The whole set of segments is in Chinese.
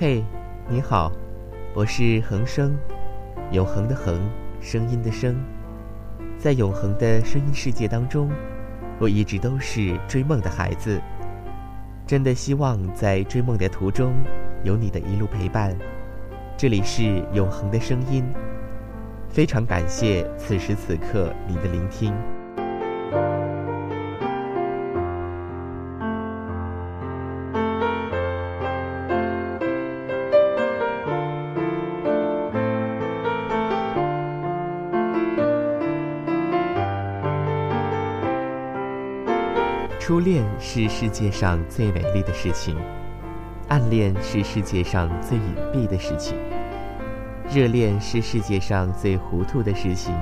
嘿，你好，我是恒生，永恒的恒，声音的声。在永恒的声音世界当中，我一直都是追梦的孩子。真的希望在追梦的途中，有你的一路陪伴。这里是永恒的声音，非常感谢此时此刻你的聆听。是世界上最美丽的事情，暗恋是世界上最隐蔽的事情，热恋是世界上最糊涂的事情，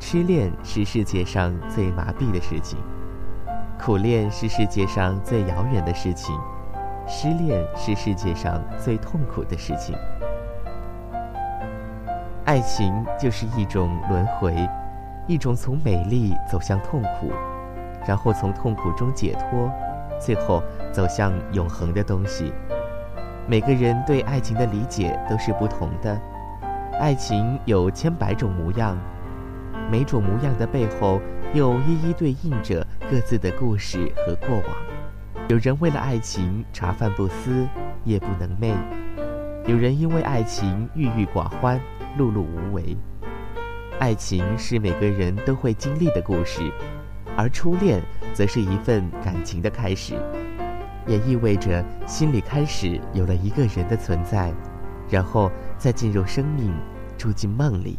痴恋是世界上最麻痹的事情，苦恋是世界上最遥远的事情，失恋是世界上最痛苦的事情。爱情就是一种轮回，一种从美丽走向痛苦。然后从痛苦中解脱，最后走向永恒的东西。每个人对爱情的理解都是不同的，爱情有千百种模样，每种模样的背后又一一对应着各自的故事和过往。有人为了爱情茶饭不思，夜不能寐；有人因为爱情郁郁寡欢，碌碌无为。爱情是每个人都会经历的故事。而初恋，则是一份感情的开始，也意味着心里开始有了一个人的存在，然后再进入生命，住进梦里。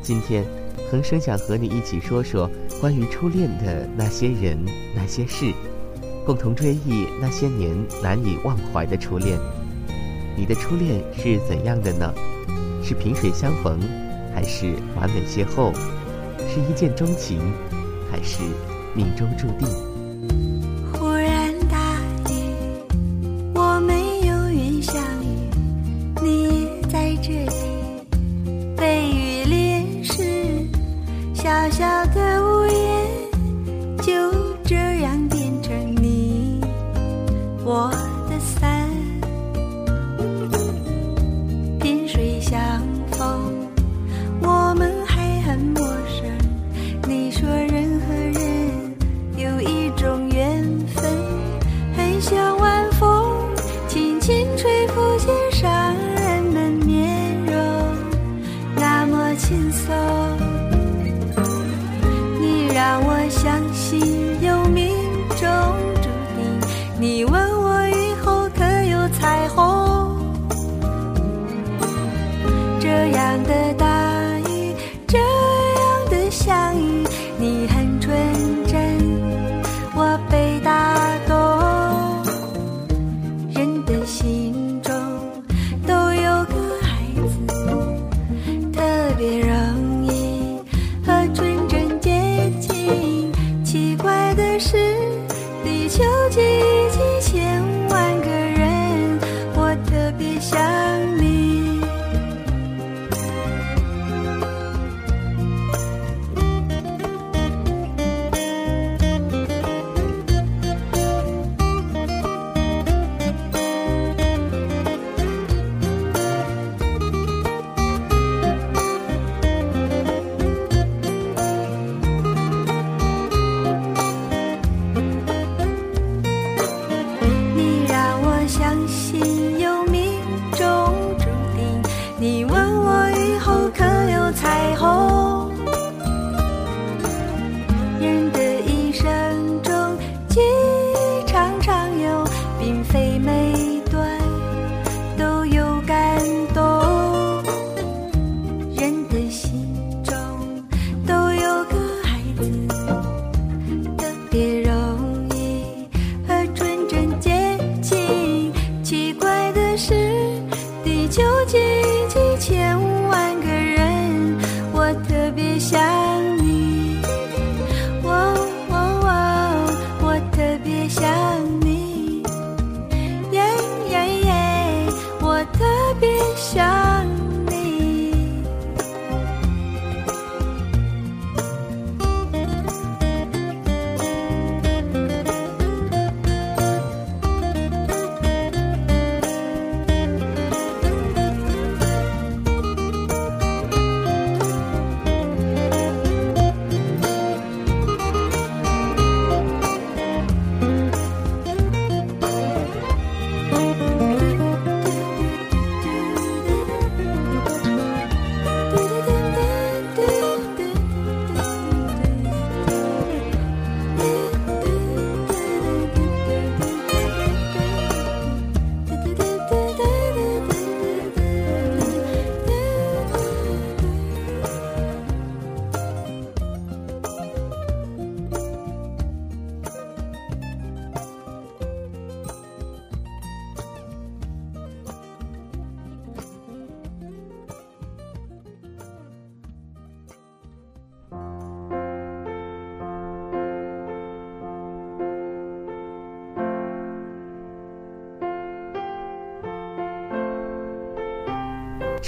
今天，恒生想和你一起说说关于初恋的那些人、那些事，共同追忆那些年难以忘怀的初恋。你的初恋是怎样的呢？是萍水相逢，还是完美邂逅？是一见钟情？还是命中注定。轻松。你让我相信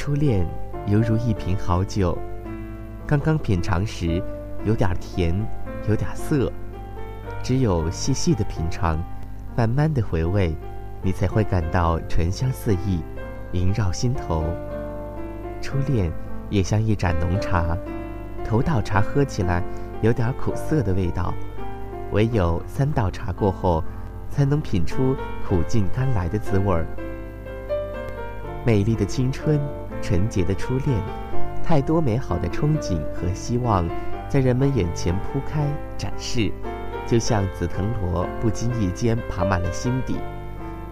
初恋犹如一瓶好酒，刚刚品尝时有点甜，有点涩，只有细细的品尝，慢慢的回味，你才会感到醇香四溢，萦绕心头。初恋也像一盏浓茶，头道茶喝起来有点苦涩的味道，唯有三道茶过后，才能品出苦尽甘来的滋味儿。美丽的青春，纯洁的初恋，太多美好的憧憬和希望，在人们眼前铺开展示，就像紫藤萝不经意间爬满了心底，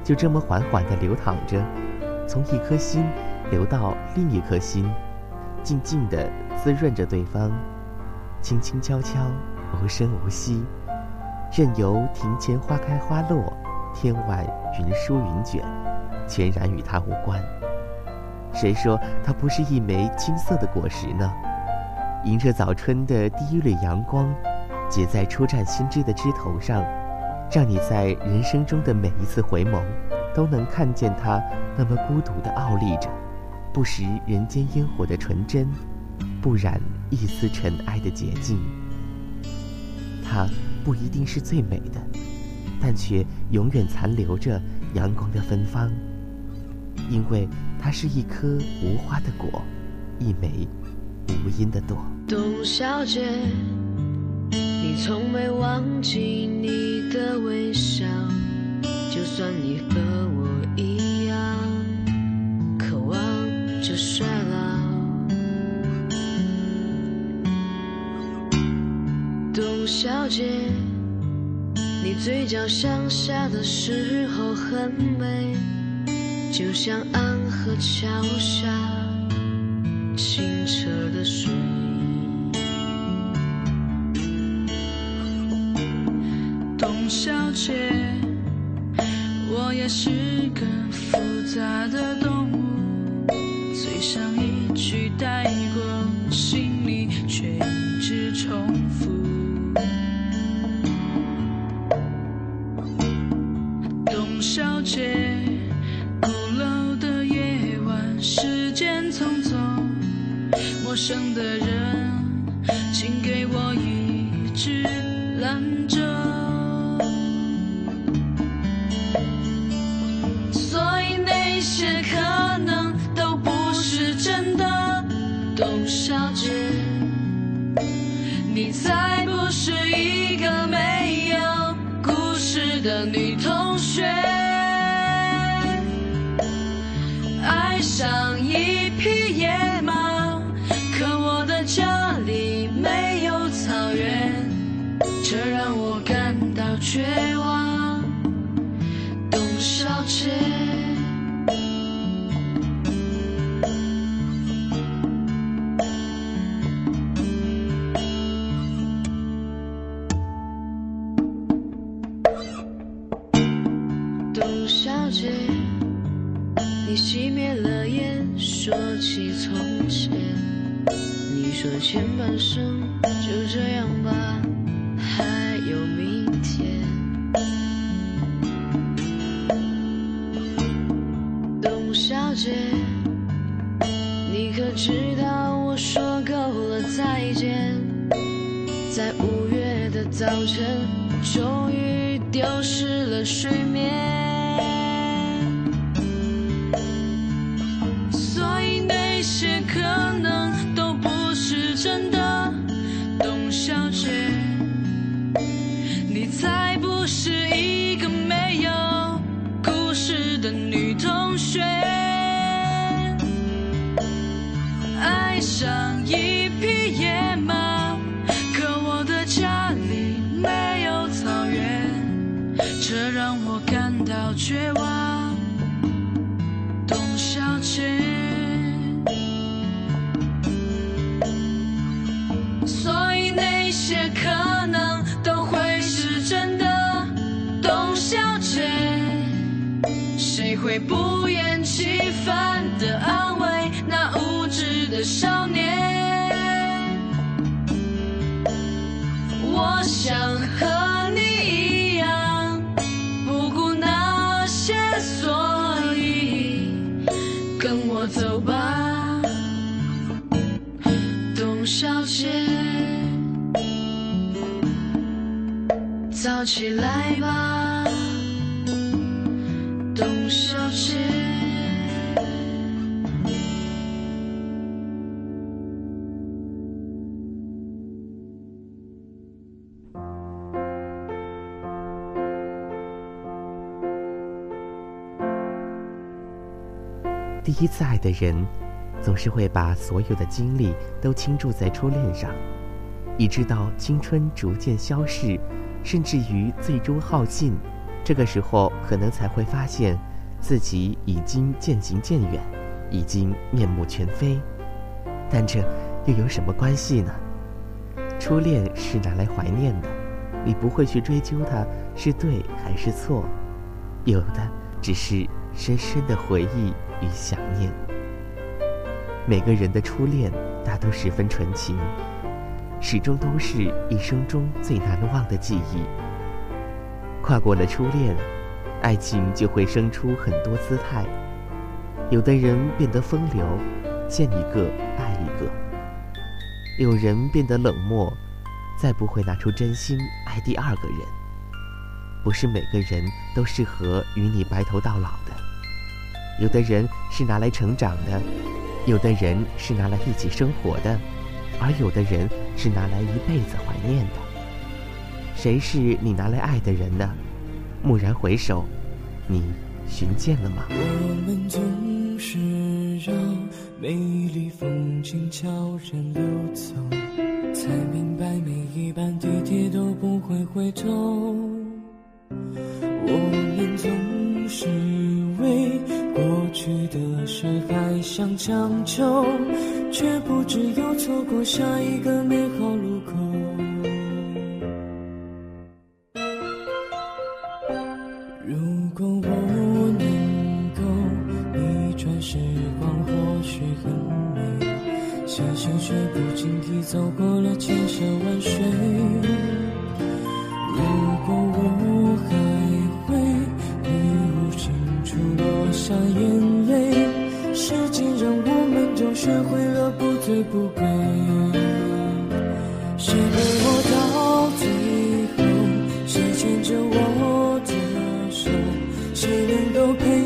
就这么缓缓地流淌着，从一颗心。流到另一颗心，静静地滋润着对方，轻轻悄悄，无声无息，任由庭前花开花落，天外云舒云卷，全然与他无关。谁说它不是一枚金色的果实呢？迎着早春的第一缕阳光，结在初绽新枝的枝头上，让你在人生中的每一次回眸，都能看见它那么孤独地傲立着。不食人间烟火的纯真，不染一丝尘埃的洁净。它不一定是最美的，但却永远残留着阳光的芬芳。因为它是一颗无花的果，一枚无因的朵。董小姐，你从没忘记你的微笑，就算你和我一样。渴望着衰老，董小姐，你嘴角向下的时候很美，就像安河桥下清澈的水。董小姐，我也是个复杂的动物。嘴上一句带姐，你可知道我说够了再见，在五月的早晨，终于丢失了睡谁会不厌其烦的安慰那无知的少年？我想和你一样，不顾那些。所以跟我走吧，董小姐，早起来吧。第一次爱的人，总是会把所有的精力都倾注在初恋上，一直到青春逐渐消逝，甚至于最终耗尽，这个时候可能才会发现，自己已经渐行渐远，已经面目全非。但这又有什么关系呢？初恋是拿来怀念的，你不会去追究它是对还是错，有的只是深深的回忆。与想念，每个人的初恋大都十分纯情，始终都是一生中最难忘的记忆。跨过了初恋，爱情就会生出很多姿态。有的人变得风流，见一个爱一个；有人变得冷漠，再不会拿出真心爱第二个人。不是每个人都适合与你白头到老的。有的人是拿来成长的，有的人是拿来一起生活的，而有的人是拿来一辈子怀念的。谁是你拿来爱的人呢？蓦然回首，你寻见了吗？我们总是让美丽风景悄然流走，才明白每一班地铁都不会回头。我们总是为。过去的事还想强求，却不知又错过下一个美好路口。谁能够陪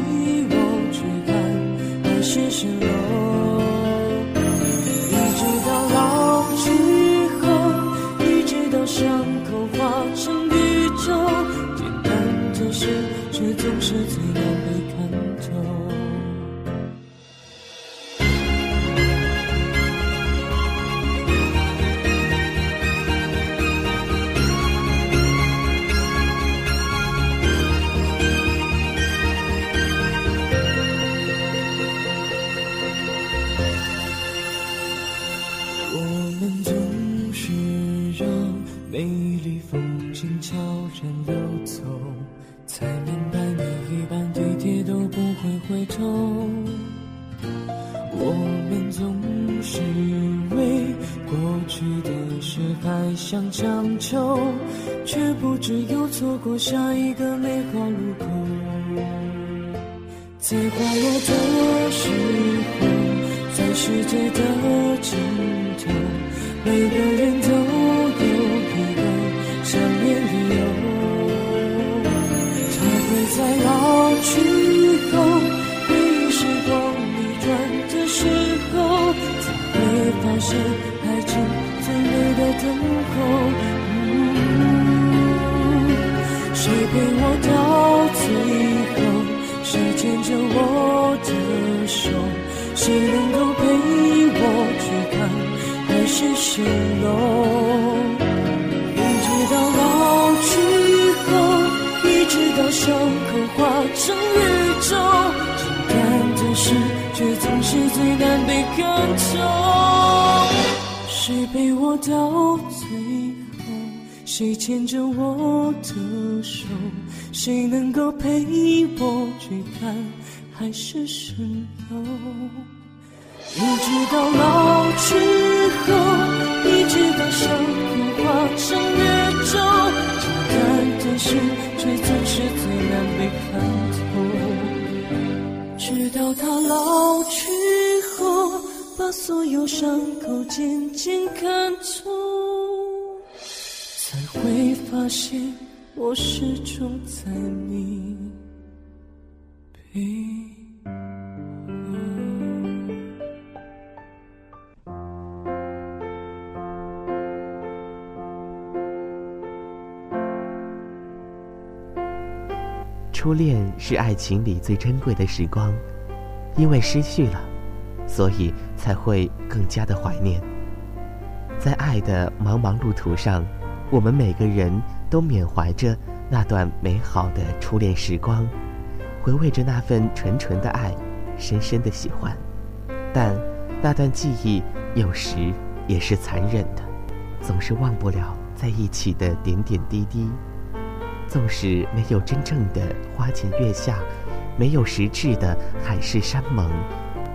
个美好路口，在花落的时候，在世界的尽头，每个人都有一个想念理由。他会在老去后，回忆时光逆转的时候，才会发现爱情最美的等候。谁能够陪我去看海市蜃楼？一直到老去后，一直到伤口化成宇宙，简单的事却总是最难被看透。谁陪我到最后？谁牵着我的手？谁能够陪我去看海市蜃楼？一直到老去后，一直到伤口化成宇宙，简单的事却总是最难被看透。直到他老去后，把所有伤口渐渐看透，才会发现我始终在你初恋是爱情里最珍贵的时光，因为失去了，所以才会更加的怀念。在爱的茫茫路途上，我们每个人都缅怀着那段美好的初恋时光，回味着那份纯纯的爱，深深的喜欢。但那段记忆有时也是残忍的，总是忘不了在一起的点点滴滴。纵使没有真正的花前月下，没有实质的海誓山盟，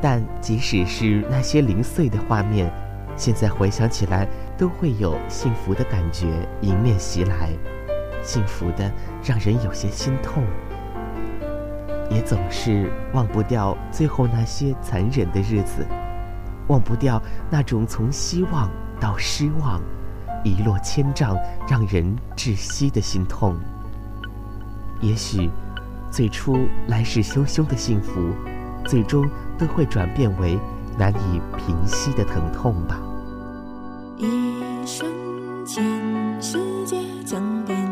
但即使是那些零碎的画面，现在回想起来，都会有幸福的感觉迎面袭来，幸福的让人有些心痛，也总是忘不掉最后那些残忍的日子，忘不掉那种从希望到失望，一落千丈，让人窒息的心痛。也许，最初来势汹汹的幸福，最终都会转变为难以平息的疼痛吧。一瞬间，世界将变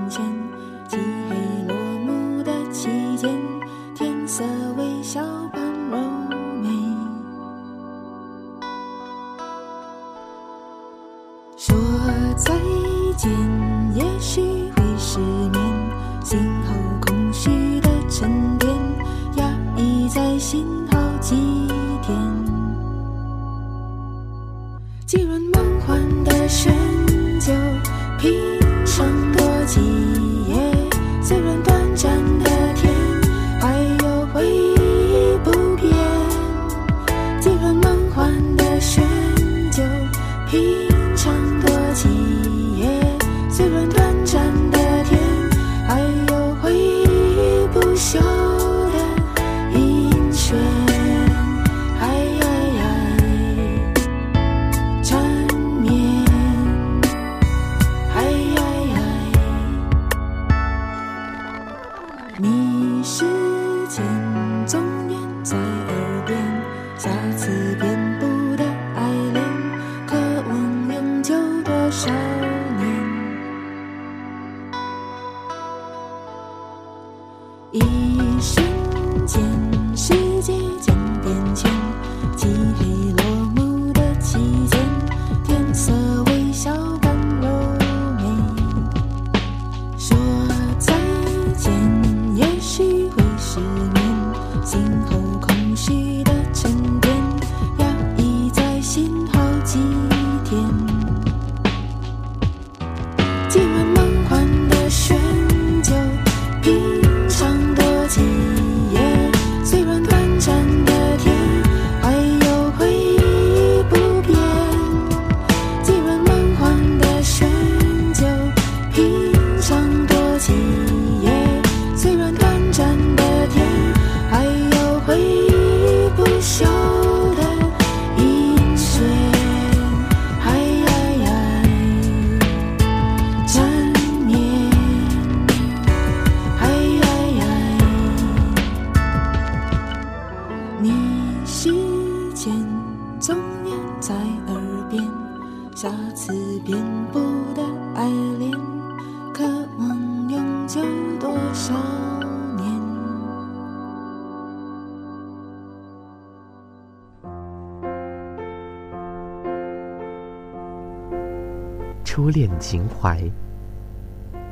情怀。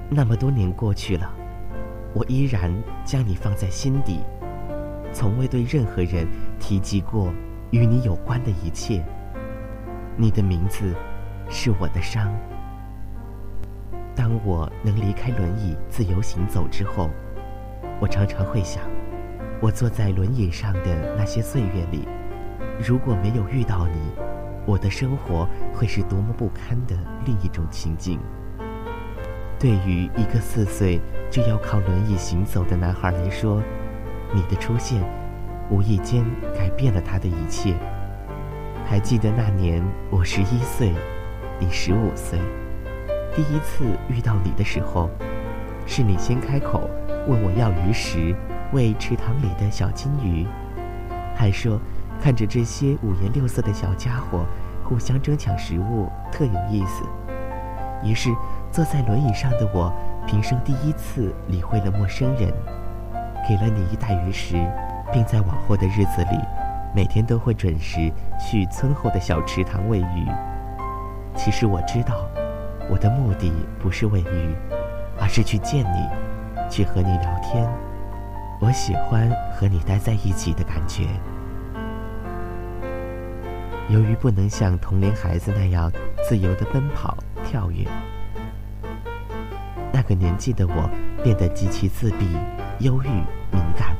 那么多年过去了，我依然将你放在心底，从未对任何人提及过与你有关的一切。你的名字是我的伤。当我能离开轮椅自由行走之后，我常常会想，我坐在轮椅上的那些岁月里，如果没有遇到你，我的生活会是多么不堪的另一种情景。对于一个四岁就要靠轮椅行走的男孩来说，你的出现无意间改变了他的一切。还记得那年我十一岁，你十五岁，第一次遇到你的时候，是你先开口问我要鱼食喂池塘里的小金鱼，还说看着这些五颜六色的小家伙互相争抢食物特有意思。于是坐在轮椅上的我，平生第一次理会了陌生人，给了你一袋鱼食，并在往后的日子里。每天都会准时去村后的小池塘喂鱼。其实我知道，我的目的不是喂鱼，而是去见你，去和你聊天。我喜欢和你待在一起的感觉。由于不能像同龄孩子那样自由的奔跑、跳跃，那个年纪的我变得极其自闭、忧郁、敏感。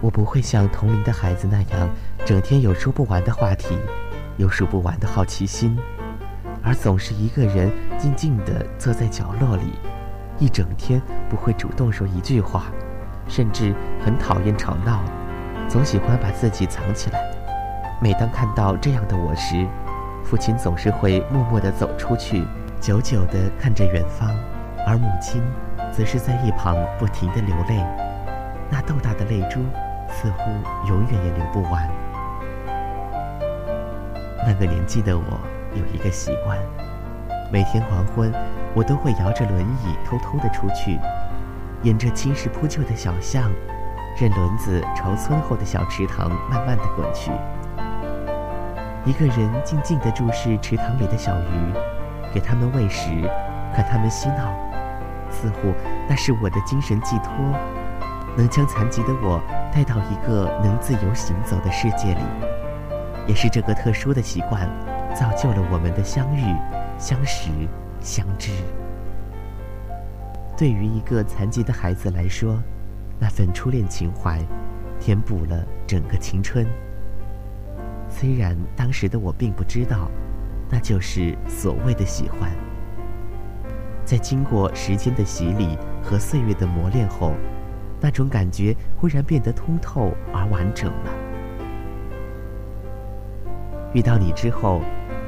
我不会像同龄的孩子那样，整天有说不完的话题，有数不完的好奇心，而总是一个人静静地坐在角落里，一整天不会主动说一句话，甚至很讨厌吵闹，总喜欢把自己藏起来。每当看到这样的我时，父亲总是会默默地走出去，久久地看着远方，而母亲则是在一旁不停地流泪，那豆大的泪珠。似乎永远也流不完。那个年纪的我有一个习惯，每天黄昏，我都会摇着轮椅偷偷的出去，沿着青石铺就的小巷，任轮子朝村后的小池塘慢慢的滚去。一个人静静的注视池塘里的小鱼，给它们喂食，看它们嬉闹，似乎那是我的精神寄托。能将残疾的我带到一个能自由行走的世界里，也是这个特殊的习惯，造就了我们的相遇、相识、相知。对于一个残疾的孩子来说，那份初恋情怀，填补了整个青春。虽然当时的我并不知道，那就是所谓的喜欢。在经过时间的洗礼和岁月的磨练后。那种感觉忽然变得通透而完整了。遇到你之后，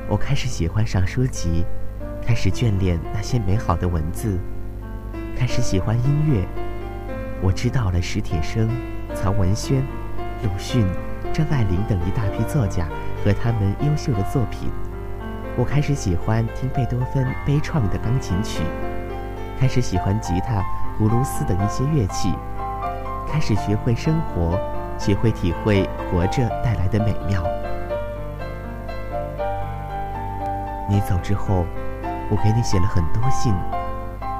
我开始喜欢上书籍，开始眷恋那些美好的文字，开始喜欢音乐。我知道了史铁生、曹文轩、鲁迅、张爱玲等一大批作家和他们优秀的作品。我开始喜欢听贝多芬悲怆的钢琴曲，开始喜欢吉他、葫芦丝等一些乐器。开始学会生活，学会体会活着带来的美妙。你走之后，我给你写了很多信，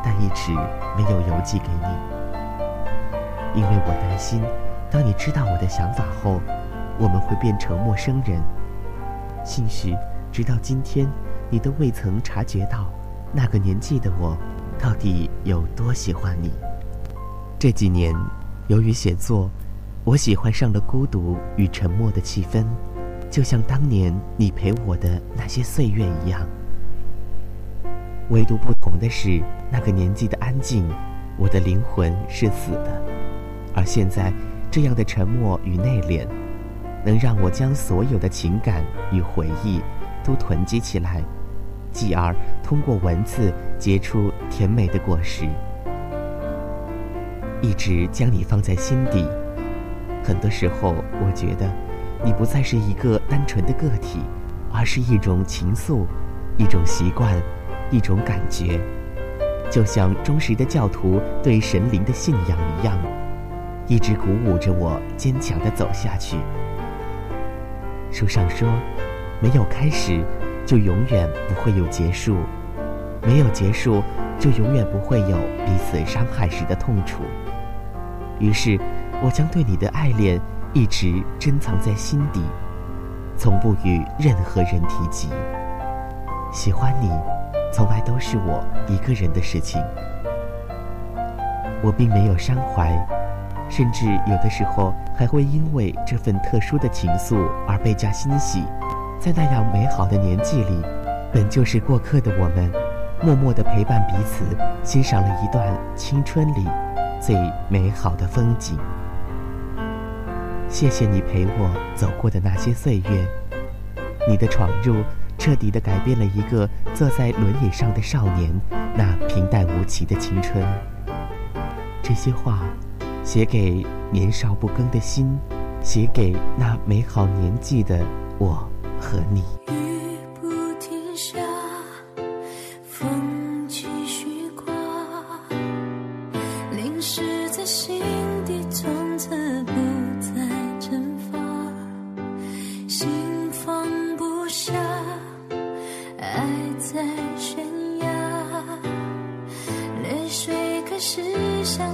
但一直没有邮寄给你，因为我担心，当你知道我的想法后，我们会变成陌生人。兴许直到今天，你都未曾察觉到，那个年纪的我，到底有多喜欢你。这几年。由于写作，我喜欢上了孤独与沉默的气氛，就像当年你陪我的那些岁月一样。唯独不同的是，那个年纪的安静，我的灵魂是死的；而现在，这样的沉默与内敛，能让我将所有的情感与回忆都囤积起来，继而通过文字结出甜美的果实。一直将你放在心底，很多时候，我觉得，你不再是一个单纯的个体，而是一种情愫，一种习惯，一种感觉，就像忠实的教徒对神灵的信仰一样，一直鼓舞着我坚强的走下去。书上说，没有开始，就永远不会有结束；没有结束，就永远不会有彼此伤害时的痛楚。于是，我将对你的爱恋一直珍藏在心底，从不与任何人提及。喜欢你，从来都是我一个人的事情。我并没有伤怀，甚至有的时候还会因为这份特殊的情愫而倍加欣喜。在那样美好的年纪里，本就是过客的我们，默默地陪伴彼此，欣赏了一段青春里。最美好的风景。谢谢你陪我走过的那些岁月，你的闯入彻底的改变了一个坐在轮椅上的少年那平淡无奇的青春。这些话，写给年少不更的心，写给那美好年纪的我和你。雨不停下，风继续刮，淋湿在心底，从此不再蒸发。心放不下，爱在悬崖，泪水开始像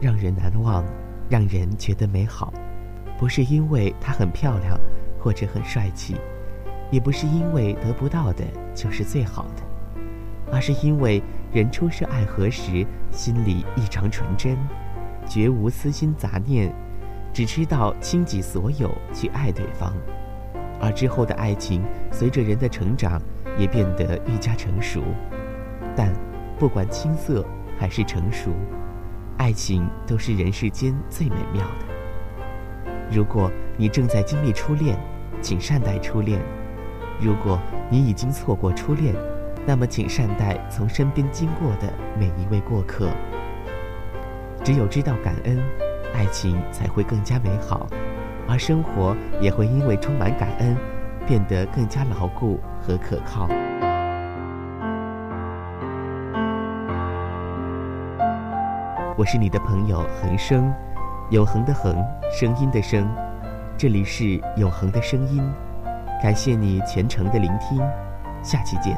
让人难忘，让人觉得美好，不是因为她很漂亮或者很帅气，也不是因为得不到的就是最好的，而是因为人初涉爱河时心里异常纯真，绝无私心杂念，只知道倾己所有去爱对方，而之后的爱情随着人的成长也变得愈加成熟，但不管青涩还是成熟。爱情都是人世间最美妙的。如果你正在经历初恋，请善待初恋；如果你已经错过初恋，那么请善待从身边经过的每一位过客。只有知道感恩，爱情才会更加美好，而生活也会因为充满感恩，变得更加牢固和可靠。我是你的朋友恒生，永恒的恒，声音的声，这里是永恒的声音，感谢你全程的聆听，下期见。